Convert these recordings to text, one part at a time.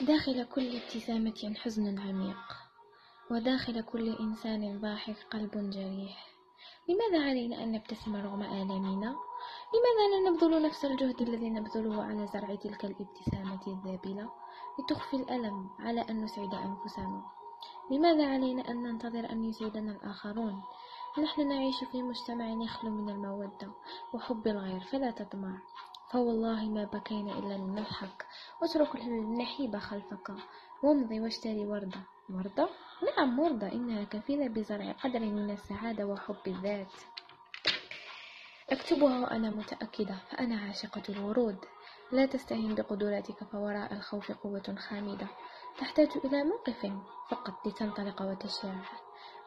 داخل كل ابتسامة حزن عميق وداخل كل إنسان ضاحك قلب جريح لماذا علينا أن نبتسم رغم آلامنا؟ لماذا لا نبذل نفس الجهد الذي نبذله على زرع تلك الابتسامة الذابلة لتخفي الألم على أن نسعد أنفسنا؟ لماذا علينا أن ننتظر أن يسعدنا الآخرون؟ نحن نعيش في مجتمع يخلو من المودة وحب الغير فلا تطمع فوالله ما بكينا إلا لنضحك. واترك النحيب خلفك. وامضي واشتري وردة. وردة؟ نعم وردة. إنها كفيلة بزرع قدر من السعادة وحب الذات. أكتبها وأنا متأكدة فأنا عاشقة الورود. لا تستهين بقدراتك فوراء الخوف قوة خامدة. تحتاج إلى موقف فقط لتنطلق وتشاع.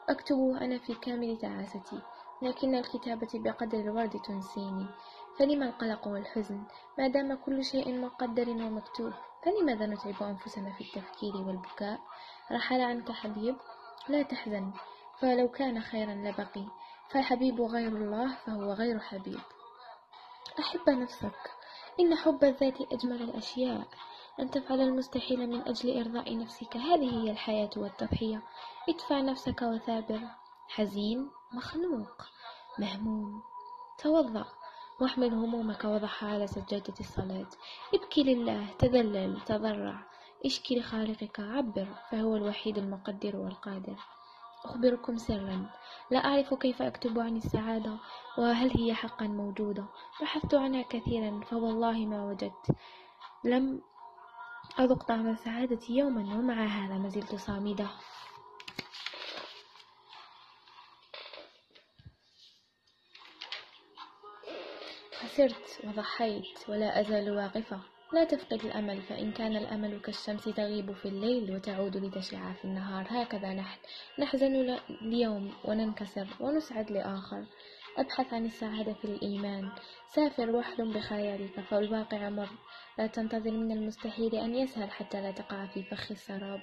أكتب وأنا في كامل تعاستي لكن الكتابة بقدر الورد تنسيني. فلما القلق والحزن ما دام كل شيء مقدر ومكتوب فلماذا نتعب أنفسنا في التفكير والبكاء؟ رحل عنك حبيب لا تحزن فلو كان خيرا لبقي. فالحبيب غير الله فهو غير حبيب. أحب نفسك إن حب الذات أجمل الأشياء. أن تفعل المستحيل من أجل إرضاء نفسك. هذه هي الحياة والتضحية. ادفع نفسك وثابر. حزين. مخنوق. مهموم. توضأ. واحمل همومك وضعها على سجادة الصلاة. ابكي لله. تذلل. تضرع. اشكي لخالقك. عبر. فهو الوحيد المقدر والقادر. أخبركم سرا. لا أعرف كيف أكتب عن السعادة وهل هي حقا موجودة. بحثت عنها كثيرا فوالله ما وجدت. لم أذق طعم السعادة يوما ومع هذا ما زلت صامدة. خسرت وضحيت ولا أزال واقفة. لا تفقد الأمل فإن كان الأمل كالشمس تغيب في الليل وتعود لتشع في النهار. هكذا نحن نحزن ليوم وننكسر ونسعد لآخر. أبحث عن السعادة في الإيمان. سافر واحلم بخيالك فالواقع مر. لا تنتظر من المستحيل أن يسهل حتى لا تقع في فخ السراب.